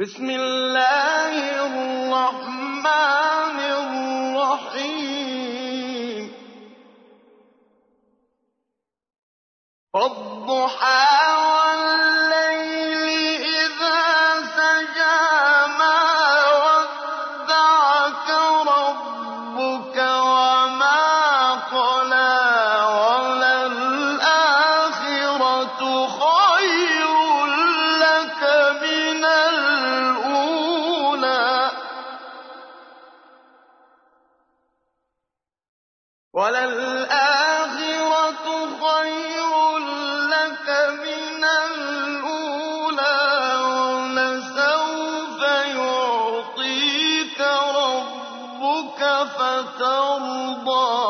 بسم الله الرحمن الرحيم. والضحى وللآخرة خير لك من الأولى يعطيك ربك فترضى.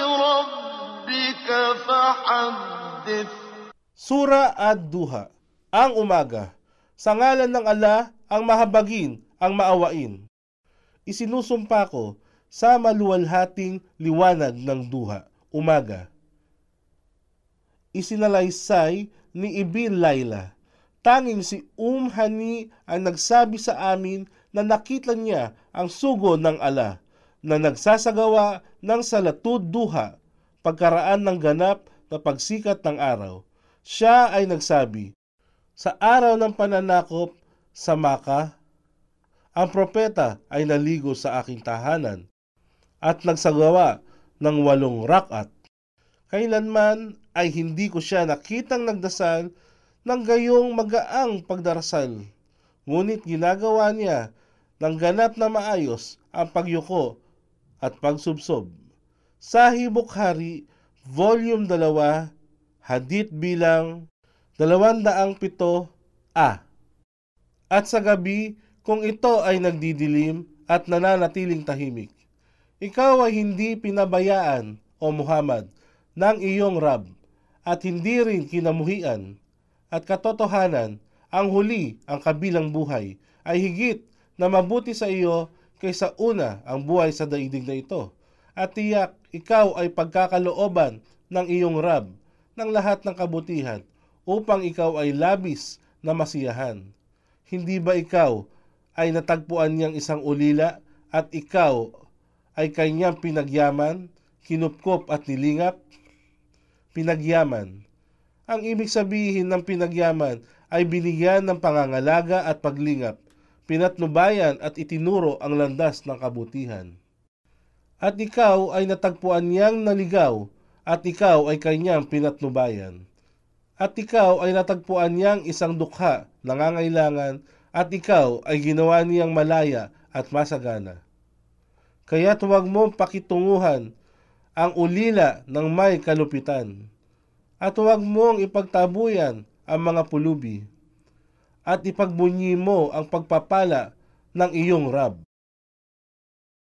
ربك فحدث Sura Ad-Duha, ang umaga. Sa ngalan ng ala, ang mahabagin, ang maawain. Isinusumpa ko sa maluwalhating liwanag ng duha, umaga. Isinalaysay ni Ibn Laila. Tanging si Um Hani ang nagsabi sa amin na nakita niya ang sugo ng ala na nagsasagawa ng salatud duha pagkaraan ng ganap na pagsikat ng araw. Siya ay nagsabi, Sa araw ng pananakop sa Maka, ang propeta ay naligo sa aking tahanan at nagsagawa ng walong rakat. Kailanman ay hindi ko siya nakitang nagdasal ng gayong magaang pagdarasal. Ngunit ginagawa niya ng ganap na maayos ang pagyuko at pagsubsob. Sa Bukhari, Volume 2, Hadith bilang 207 A. At sa gabi, kung ito ay nagdidilim at nananatiling tahimik, ikaw ay hindi pinabayaan, O Muhammad, ng iyong Rab, at hindi rin kinamuhian, at katotohanan, ang huli, ang kabilang buhay, ay higit na mabuti sa iyo kaysa una ang buhay sa daigdig na ito. At tiyak, ikaw ay pagkakalooban ng iyong Rab ng lahat ng kabutihan upang ikaw ay labis na masiyahan. Hindi ba ikaw ay natagpuan niyang isang ulila at ikaw ay kanyang pinagyaman, kinupkop at nilingap? Pinagyaman. Ang ibig sabihin ng pinagyaman ay binigyan ng pangangalaga at paglingap, pinatnubayan at itinuro ang landas ng kabutihan. At ikaw ay natagpuan niyang naligaw at ikaw ay kanyang pinatnubayan. At ikaw ay natagpuan niyang isang dukha, nangangailangan, at ikaw ay ginawa niyang malaya at masagana. Kaya huwag mong pakitunguhan ang ulila ng may kalupitan, at huwag mong ipagtabuyan ang mga pulubi, at ipagbunyi mo ang pagpapala ng iyong Rab.